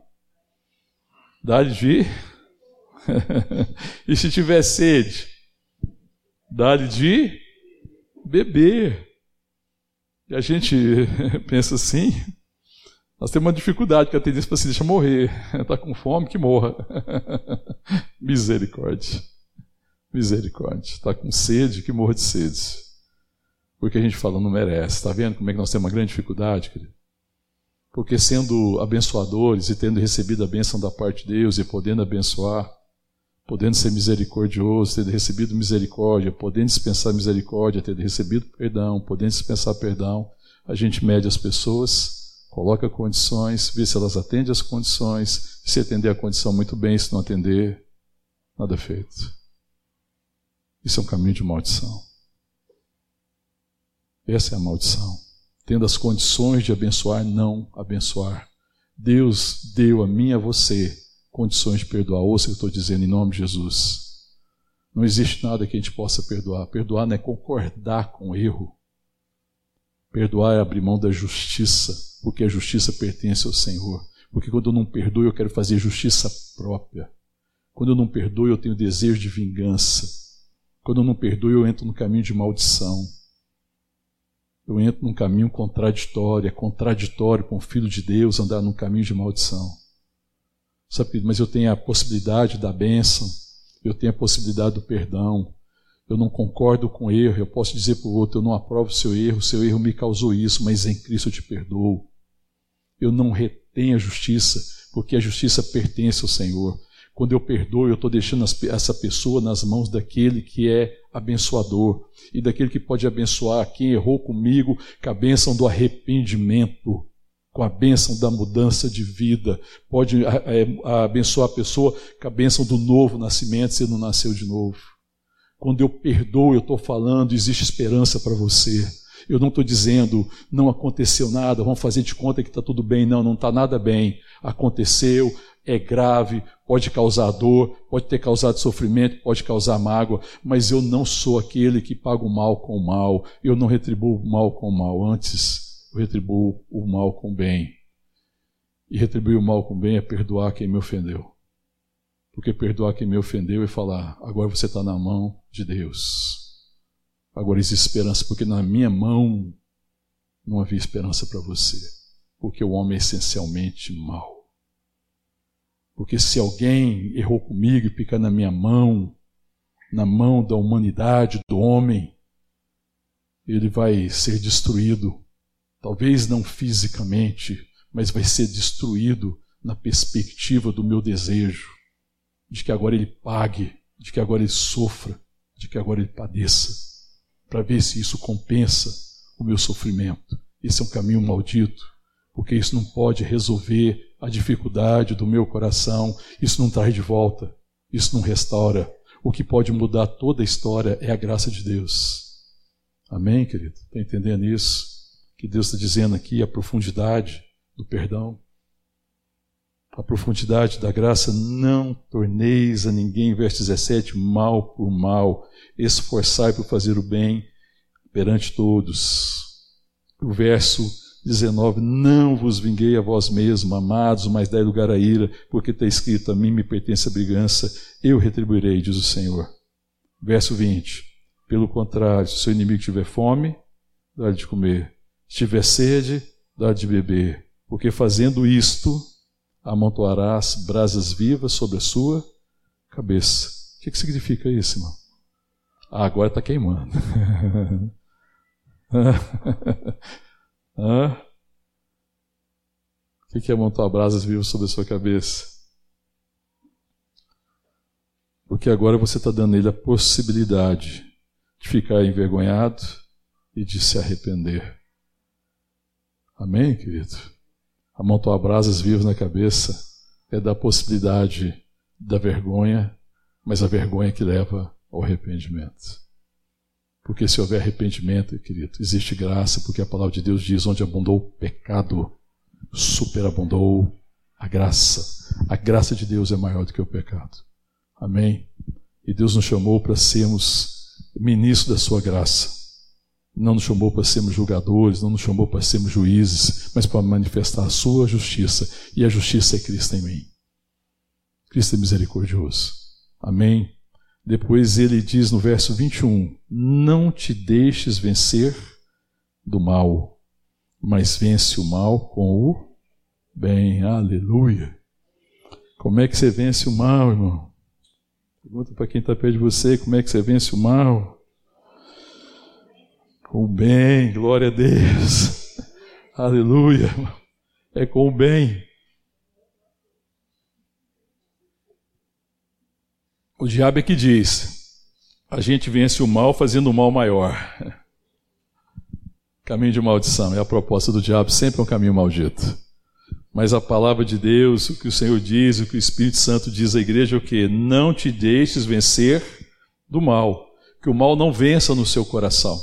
dá-lhe de. e se tiver sede, dá-lhe de beber. E a gente pensa assim, nós temos uma dificuldade, que a tendência para se deixar morrer. Está com fome, que morra. Misericórdia. Misericórdia. Está com sede, que morra de sede. Porque a gente fala, não merece. Está vendo como é que nós temos uma grande dificuldade, querido? Porque sendo abençoadores e tendo recebido a bênção da parte de Deus e podendo abençoar, podendo ser misericordioso, tendo recebido misericórdia, podendo dispensar misericórdia, tendo recebido perdão, podendo dispensar perdão, a gente mede as pessoas, coloca condições, vê se elas atendem as condições, se atender a condição muito bem, se não atender, nada feito. Isso é um caminho de maldição. Essa é a maldição tendo as condições de abençoar, não abençoar. Deus deu a mim e a você condições de perdoar. Ouça eu estou dizendo em nome de Jesus. Não existe nada que a gente possa perdoar. Perdoar não é concordar com o erro. Perdoar é abrir mão da justiça, porque a justiça pertence ao Senhor. Porque quando eu não perdoo, eu quero fazer justiça própria. Quando eu não perdoo, eu tenho desejo de vingança. Quando eu não perdoo, eu entro no caminho de maldição eu entro num caminho contraditório, é contraditório com o Filho de Deus andar num caminho de maldição. Sabe, mas eu tenho a possibilidade da bênção, eu tenho a possibilidade do perdão, eu não concordo com o erro, eu posso dizer para o outro, eu não aprovo o seu erro, seu erro me causou isso, mas em Cristo eu te perdoo. Eu não retenho a justiça, porque a justiça pertence ao Senhor. Quando eu perdoo, eu estou deixando essa pessoa nas mãos daquele que é abençoador e daquele que pode abençoar quem errou comigo com a bênção do arrependimento, com a bênção da mudança de vida. Pode é, abençoar a pessoa com a bênção do novo nascimento, se não nasceu de novo. Quando eu perdoo, eu estou falando, existe esperança para você. Eu não estou dizendo, não aconteceu nada, vamos fazer de conta que está tudo bem. Não, não está nada bem. Aconteceu, é grave, pode causar dor, pode ter causado sofrimento, pode causar mágoa, mas eu não sou aquele que paga o mal com o mal, eu não retribuo o mal com o mal, antes eu retribuo o mal com bem. E retribuir o mal com bem é perdoar quem me ofendeu. Porque perdoar quem me ofendeu é falar: agora você está na mão de Deus. Agora existe esperança, porque na minha mão não havia esperança para você. Porque o homem é essencialmente mau. Porque se alguém errou comigo e fica na minha mão, na mão da humanidade, do homem, ele vai ser destruído. Talvez não fisicamente, mas vai ser destruído na perspectiva do meu desejo, de que agora ele pague, de que agora ele sofra, de que agora ele padeça, para ver se isso compensa o meu sofrimento. Esse é um caminho maldito, porque isso não pode resolver a dificuldade do meu coração, isso não traz de volta, isso não restaura. O que pode mudar toda a história é a graça de Deus. Amém, querido? Está entendendo isso? Que Deus está dizendo aqui, a profundidade do perdão. a profundidade da graça, não torneis a ninguém, verso 17, mal por mal, esforçai por fazer o bem perante todos. O verso 19: Não vos vinguei a vós mesmos, amados, mas dai lugar à ira, porque está escrito: A mim me pertence a brigança, eu retribuirei, diz o Senhor. Verso 20: Pelo contrário, se o seu inimigo tiver fome, dá-lhe de comer, se tiver sede, dá-lhe de beber, porque fazendo isto, amontoarás brasas vivas sobre a sua cabeça. O que, que significa isso, irmão? Ah, agora está queimando. Hã? O que é montar brasas vivas sobre a sua cabeça? Porque agora você está dando a ele a possibilidade de ficar envergonhado e de se arrepender. Amém, querido? Amontoar brasas vivas na cabeça é da possibilidade da vergonha, mas a vergonha que leva ao arrependimento. Porque se houver arrependimento, querido, existe graça, porque a palavra de Deus diz: onde abundou o pecado, superabundou a graça. A graça de Deus é maior do que o pecado. Amém? E Deus nos chamou para sermos ministros da sua graça. Não nos chamou para sermos julgadores, não nos chamou para sermos juízes, mas para manifestar a sua justiça. E a justiça é Cristo em mim. Cristo é misericordioso. Amém? Depois ele diz no verso 21: Não te deixes vencer do mal, mas vence o mal com o bem. Aleluia. Como é que você vence o mal, irmão? Pergunta para quem está perto de você: como é que você vence o mal? Com o bem, glória a Deus. Aleluia. É com o bem. O diabo é que diz: a gente vence o mal fazendo o mal maior. Caminho de maldição. É a proposta do diabo, sempre é um caminho maldito. Mas a palavra de Deus, o que o Senhor diz, o que o Espírito Santo diz à igreja é o que? Não te deixes vencer do mal. Que o mal não vença no seu coração.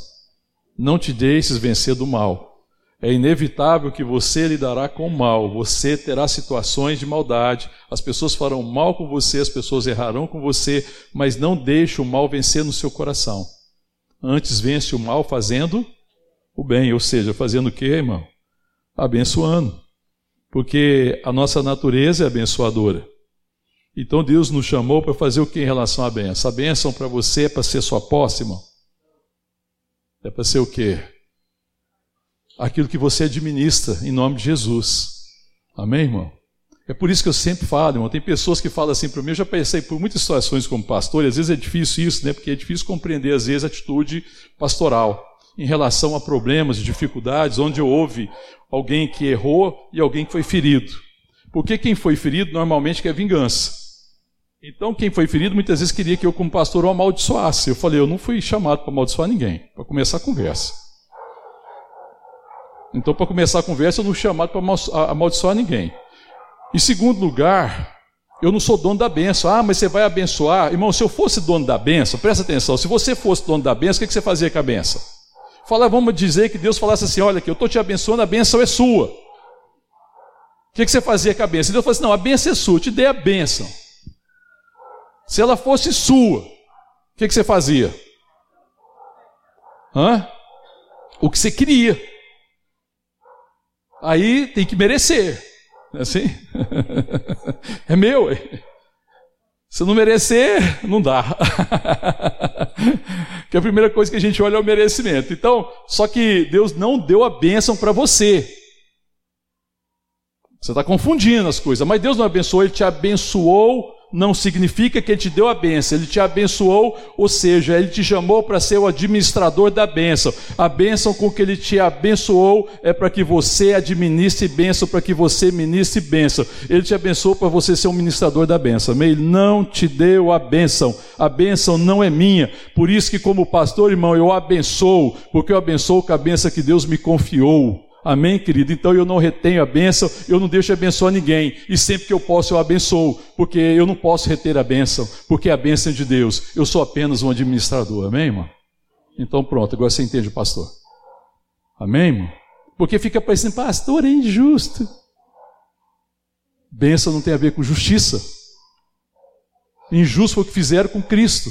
Não te deixes vencer do mal. É inevitável que você lidará com o mal, você terá situações de maldade, as pessoas farão mal com você, as pessoas errarão com você, mas não deixe o mal vencer no seu coração. Antes vence o mal fazendo o bem, ou seja, fazendo o que, irmão? Abençoando. Porque a nossa natureza é abençoadora. Então Deus nos chamou para fazer o que em relação à bênção? A bênção para você é para ser sua posse, irmão? É para ser o quê? aquilo que você administra em nome de Jesus. Amém, irmão? É por isso que eu sempre falo, irmão. Tem pessoas que falam assim para mim, eu já pensei por muitas situações como pastor, e às vezes é difícil isso, né? Porque é difícil compreender, às vezes, a atitude pastoral em relação a problemas, dificuldades, onde houve alguém que errou e alguém que foi ferido. Porque quem foi ferido normalmente quer vingança. Então, quem foi ferido muitas vezes queria que eu, como pastor, o amaldiçoasse. Eu falei, eu não fui chamado para amaldiçoar ninguém, para começar a conversa. Então, para começar a conversa, eu não fui chamado para amaldiçoar ninguém. Em segundo lugar, eu não sou dono da benção. Ah, mas você vai abençoar. Irmão, se eu fosse dono da benção, presta atenção, se você fosse dono da benção, o que você fazia com a benção? Fala, vamos dizer que Deus falasse assim: olha, que eu estou te abençoando, a benção é sua. O que você fazia com a benção? Deus falou assim: não, a benção é sua, eu te dei a benção. Se ela fosse sua, o que você fazia? Hã? O que você queria aí tem que merecer. É assim? é meu. Se não merecer, não dá. que a primeira coisa que a gente olha é o merecimento. Então, só que Deus não deu a bênção para você. Você está confundindo as coisas. Mas Deus não abençoou, Ele te abençoou não significa que ele te deu a benção, ele te abençoou, ou seja, ele te chamou para ser o administrador da bênção. A bênção com que ele te abençoou é para que você administre bênção, para que você ministre bênção. Ele te abençoou para você ser um ministrador da bênção. Ele não te deu a bênção, a bênção não é minha. Por isso que, como pastor, irmão, eu abençoo, porque eu abençoo com a bênção que Deus me confiou. Amém, querido? Então eu não retenho a bênção, eu não deixo abençoar ninguém. E sempre que eu posso, eu abençoo, porque eu não posso reter a bênção, porque é a bênção de Deus. Eu sou apenas um administrador. Amém, irmão? Então pronto, agora você entende, pastor. Amém, irmão? Porque fica parecendo, pastor, é injusto. Bênção não tem a ver com justiça. Injusto foi o que fizeram com Cristo.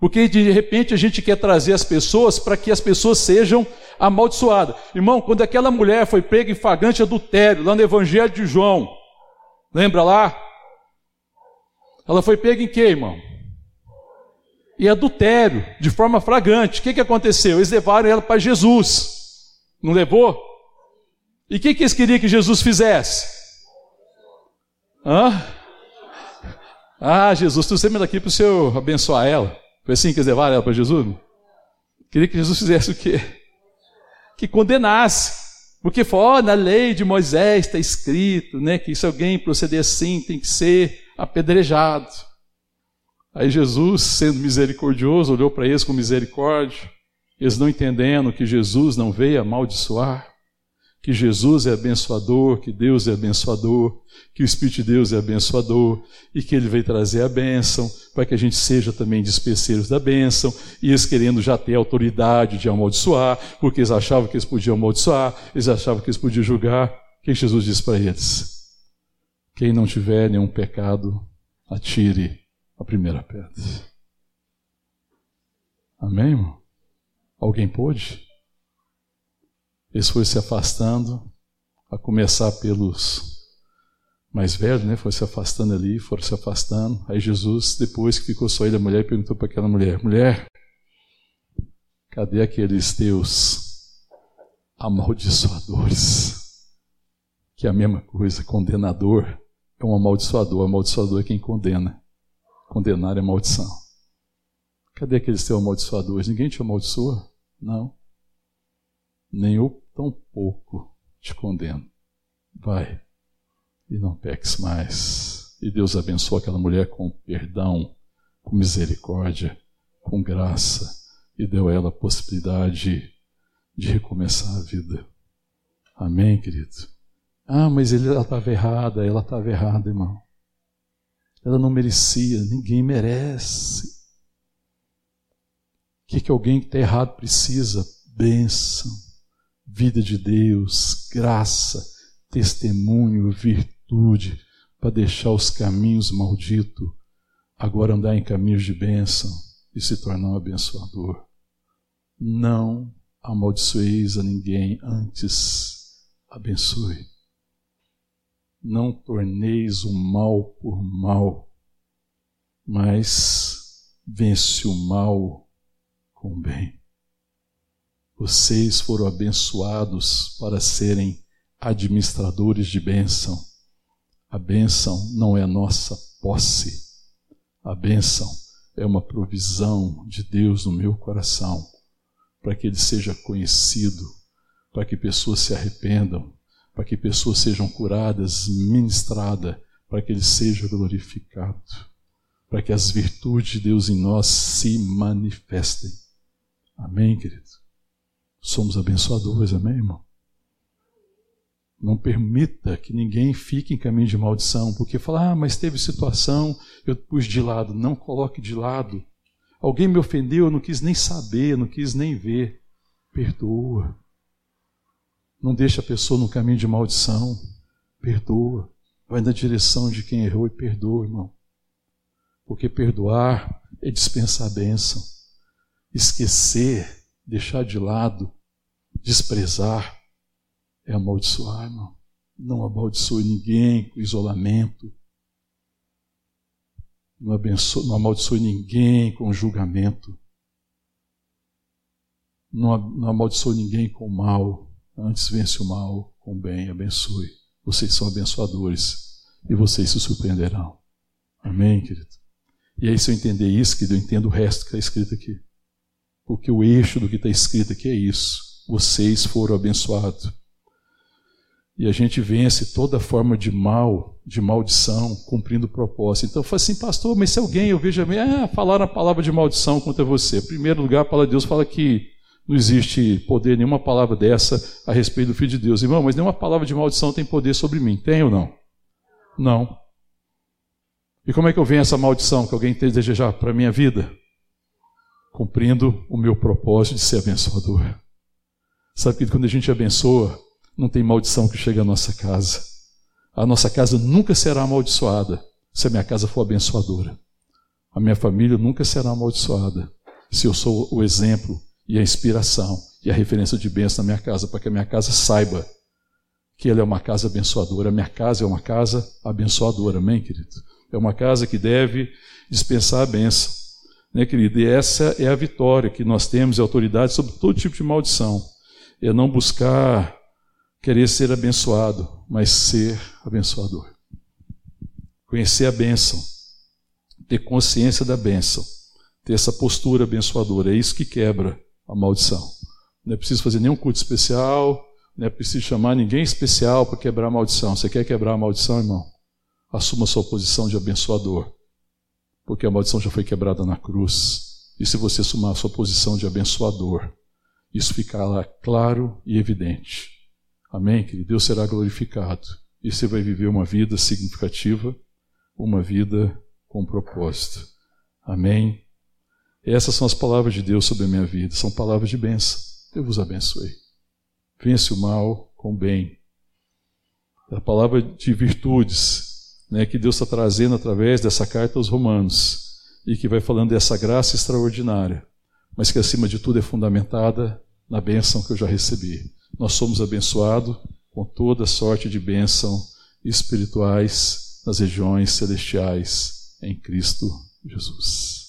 Porque de repente a gente quer trazer as pessoas para que as pessoas sejam amaldiçoadas. Irmão, quando aquela mulher foi prega em flagrante adultério, lá no Evangelho de João, lembra lá? Ela foi pega em quê, irmão? E adultério, de forma flagrante. O que, que aconteceu? Eles levaram ela para Jesus. Não levou? E o que, que eles queriam que Jesus fizesse? Hã? Ah, Jesus, tu sempre daqui para o Senhor abençoar ela. Foi assim que eles levaram ela para Jesus? Queria que Jesus fizesse o quê? Que condenasse. Porque oh, na lei de Moisés está escrito né, que se alguém proceder assim tem que ser apedrejado. Aí Jesus, sendo misericordioso, olhou para eles com misericórdia, eles não entendendo que Jesus não veio amaldiçoar, que Jesus é abençoador, que Deus é abençoador, que o Espírito de Deus é abençoador e que ele veio trazer a bênção para que a gente seja também despeceiros da bênção e eles querendo já ter autoridade de amaldiçoar, porque eles achavam que eles podiam amaldiçoar, eles achavam que eles podiam julgar. O que Jesus disse para eles? Quem não tiver nenhum pecado, atire a primeira pedra. Amém, irmão? Alguém pôde? Eles foram se afastando, a começar pelos mais velhos, né? Foi se afastando ali, foram se afastando. Aí Jesus, depois que ficou só ele a mulher, perguntou para aquela mulher: Mulher, cadê aqueles teus amaldiçoadores? Que é a mesma coisa, condenador é um amaldiçoador, amaldiçoador é quem condena. Condenar é maldição. Cadê aqueles teus amaldiçoadores? Ninguém te amaldiçoa? Não nem eu tão pouco te condeno. Vai e não peques mais. E Deus abençoa aquela mulher com perdão, com misericórdia, com graça e deu a ela a possibilidade de recomeçar a vida. Amém, querido? Ah, mas ela estava errada, ela estava errada, irmão. Ela não merecia, ninguém merece. O que, que alguém que está errado precisa? Bênção vida de Deus, graça, testemunho, virtude, para deixar os caminhos malditos, agora andar em caminhos de bênção e se tornar um abençoador. Não amaldiçoeis a ninguém, antes abençoe. Não torneis o mal por mal, mas vence o mal com o bem. Vocês foram abençoados para serem administradores de bênção. A bênção não é nossa posse. A bênção é uma provisão de Deus no meu coração, para que ele seja conhecido, para que pessoas se arrependam, para que pessoas sejam curadas, ministradas, para que ele seja glorificado, para que as virtudes de Deus em nós se manifestem. Amém, querido? Somos abençoadores, amém, irmão? Não permita que ninguém fique em caminho de maldição, porque fala, ah, mas teve situação, eu pus de lado. Não coloque de lado. Alguém me ofendeu, eu não quis nem saber, não quis nem ver. Perdoa. Não deixa a pessoa no caminho de maldição. Perdoa. Vai na direção de quem errou e perdoa, irmão. Porque perdoar é dispensar a bênção. Esquecer deixar de lado, desprezar, é amaldiçoar, irmão. Não amaldiçoe ninguém com isolamento. Não, abençoe, não amaldiçoe ninguém com julgamento. Não, não amaldiçoe ninguém com mal. Antes vence o mal com o bem. Abençoe. Vocês são abençoadores e vocês se surpreenderão. Amém, querido? E aí, se eu entender isso, que eu entendo o resto que está escrito aqui. Porque o eixo do que está escrito aqui é isso. Vocês foram abençoados. E a gente vence toda forma de mal, de maldição, cumprindo o propósito. Então eu falo assim, pastor, mas se alguém, eu vejo, ah, falaram a palavra de maldição contra você. Em primeiro lugar, a palavra de Deus fala que não existe poder, nenhuma palavra dessa a respeito do Filho de Deus. Irmão, mas nenhuma palavra de maldição tem poder sobre mim. Tem ou não? Não. E como é que eu venho essa maldição que alguém desejar para a minha vida? Cumprindo o meu propósito de ser abençoador. Sabe que quando a gente abençoa, não tem maldição que chega à nossa casa. A nossa casa nunca será amaldiçoada se a minha casa for abençoadora. A minha família nunca será amaldiçoada se eu sou o exemplo e a inspiração e a referência de bênção na minha casa, para que a minha casa saiba que ela é uma casa abençoadora. A minha casa é uma casa abençoadora, amém, querido? É uma casa que deve dispensar a bênção, né, querido? E essa é a vitória que nós temos e autoridade sobre todo tipo de maldição. É não buscar querer ser abençoado, mas ser abençoador. Conhecer a bênção, ter consciência da bênção, ter essa postura abençoadora, é isso que quebra a maldição. Não é preciso fazer nenhum culto especial, não é preciso chamar ninguém especial para quebrar a maldição. Você quer quebrar a maldição, irmão? Assuma sua posição de abençoador, porque a maldição já foi quebrada na cruz. E se você assumir a sua posição de abençoador, isso ficará claro e evidente. Amém, querido? Deus será glorificado. E você vai viver uma vida significativa, uma vida com propósito. Amém? Essas são as palavras de Deus sobre a minha vida. São palavras de bênção. Eu vos abençoe. Vence o mal com o bem. A palavra de virtudes né, que Deus está trazendo através dessa carta aos Romanos e que vai falando dessa graça extraordinária, mas que acima de tudo é fundamentada na bênção que eu já recebi. Nós somos abençoados com toda sorte de bênção espirituais nas regiões celestiais em Cristo Jesus.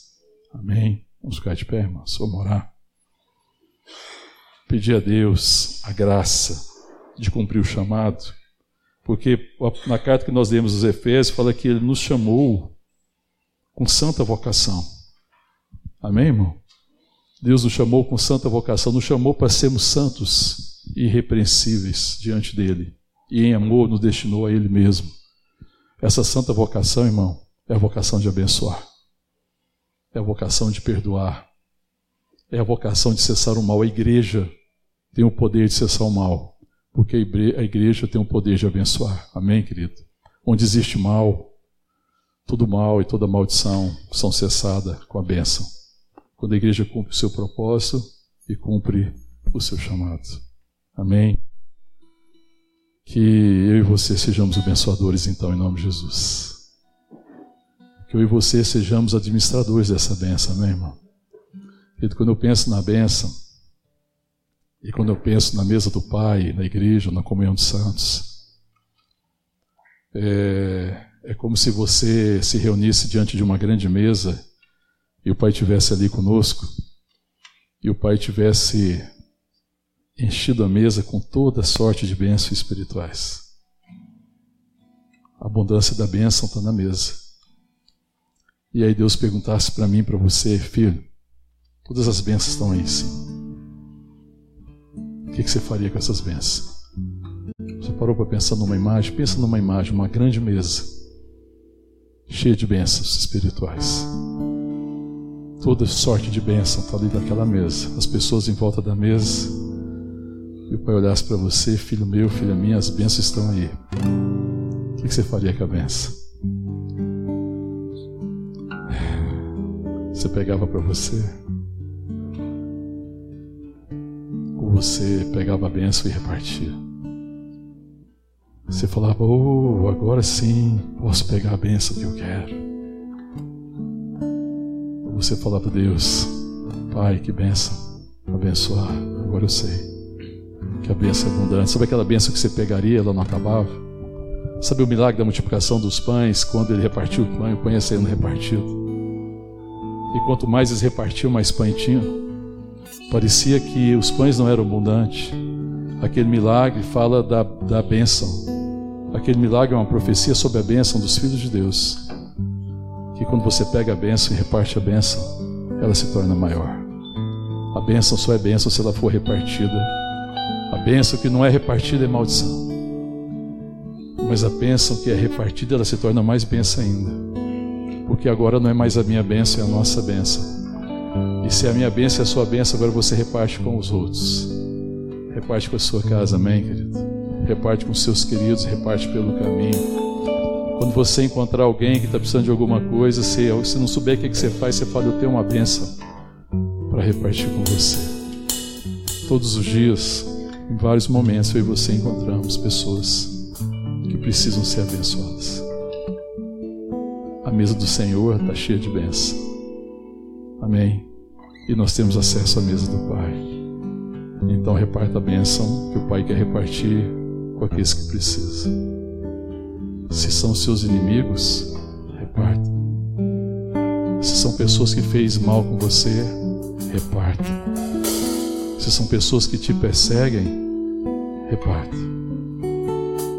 Amém. Vamos ficar de pé, irmãos. Vamos orar. Pedir a Deus a graça de cumprir o chamado, porque na carta que nós demos aos Efésios fala que Ele nos chamou com santa vocação. Amém, irmão? Deus nos chamou com santa vocação, nos chamou para sermos santos irrepreensíveis diante dele e em amor nos destinou a ele mesmo. Essa santa vocação, irmão, é a vocação de abençoar, é a vocação de perdoar, é a vocação de cessar o mal. A igreja tem o poder de cessar o mal, porque a igreja tem o poder de abençoar. Amém, querido? Onde existe mal, todo mal e toda maldição são cessadas com a bênção. Quando a igreja cumpre o seu propósito e cumpre o seu chamado. Amém? Que eu e você sejamos abençoadores, então, em nome de Jesus. Que eu e você sejamos administradores dessa benção, amém, irmão? E quando eu penso na benção, e quando eu penso na mesa do Pai, na igreja, na comunhão dos santos, é, é como se você se reunisse diante de uma grande mesa e o Pai estivesse ali conosco, e o Pai tivesse enchido a mesa com toda sorte de bênçãos espirituais. A abundância da bênção está na mesa. E aí Deus perguntasse para mim, para você, filho, todas as bênçãos estão aí sim. O que, você faria com essas bênçãos? Você parou para pensar numa imagem? Pensa numa imagem, uma grande mesa, cheia de bênçãos espirituais. Toda sorte de bênção está ali naquela mesa. As pessoas em volta da mesa e o pai olhasse para você, filho meu, filha minha, as bênçãos estão aí. O que você faria com a benção? Você pegava para você? Você pegava a benção e repartia? Você falava, oh, agora sim posso pegar a benção que eu quero. Você falava, Deus, Pai, que benção, abençoar, agora eu sei que a bênção é abundante. Sabe aquela bênção que você pegaria, ela não acabava? Sabe o milagre da multiplicação dos pães, quando ele repartiu o pão, o pão ia sendo repartido. E quanto mais eles repartiam, mais pães tinham. Parecia que os pães não eram abundantes. Aquele milagre fala da, da bênção. Aquele milagre é uma profecia sobre a bênção dos filhos de Deus. Que quando você pega a bênção e reparte a bênção, ela se torna maior. A bênção só é bênção se ela for repartida a bênção que não é repartida é maldição. Mas a bênção que é repartida, ela se torna mais bênção ainda. Porque agora não é mais a minha bênção, é a nossa bênção. E se a minha bênção é a sua bênção, agora você reparte com os outros. Reparte com a sua casa, amém, querido? Reparte com os seus queridos, reparte pelo caminho. Quando você encontrar alguém que está precisando de alguma coisa, se, se não souber o que, que você faz, você fala: Eu tenho uma bênção para repartir com você. Todos os dias em vários momentos eu e você encontramos pessoas que precisam ser abençoadas. A mesa do Senhor está cheia de bênção. Amém. E nós temos acesso à mesa do Pai. Então reparta a bênção que o Pai quer repartir com aqueles que precisam. Se são seus inimigos, reparta. Se são pessoas que fez mal com você, reparta. Se são pessoas que te perseguem, reparta.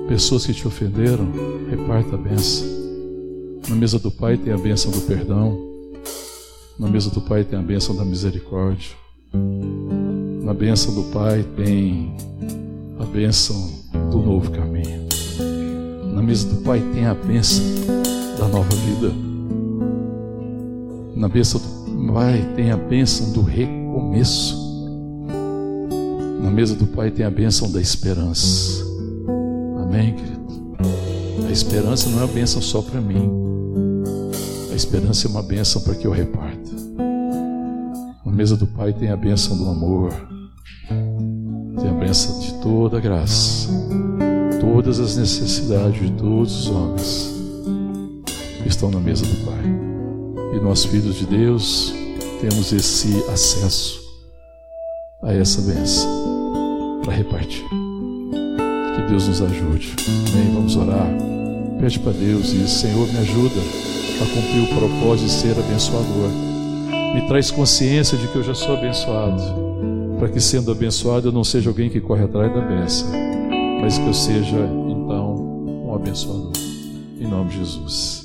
Pessoas que te ofenderam, reparta a benção. Na mesa do Pai tem a bênção do perdão. Na mesa do Pai tem a bênção da misericórdia. Na bênção do Pai tem a bênção do novo caminho. Na mesa do Pai tem a bênção da nova vida. Na bênção do Pai tem a bênção do recomeço. Na mesa do Pai tem a bênção da esperança. Amém, querido? A esperança não é uma bênção só para mim. A esperança é uma bênção para que eu reparta. Mesa do Pai tem a bênção do amor. Tem a bênção de toda a graça. Todas as necessidades de todos os homens estão na mesa do Pai. E nós, filhos de Deus, temos esse acesso a essa bênção para repartir. Que Deus nos ajude. Amém? Vamos orar. Pede para Deus e Senhor, me ajuda a cumprir o propósito de ser abençoador. Me traz consciência de que eu já sou abençoado, para que sendo abençoado eu não seja alguém que corre atrás da bênção, mas que eu seja então um abençoador. Em nome de Jesus.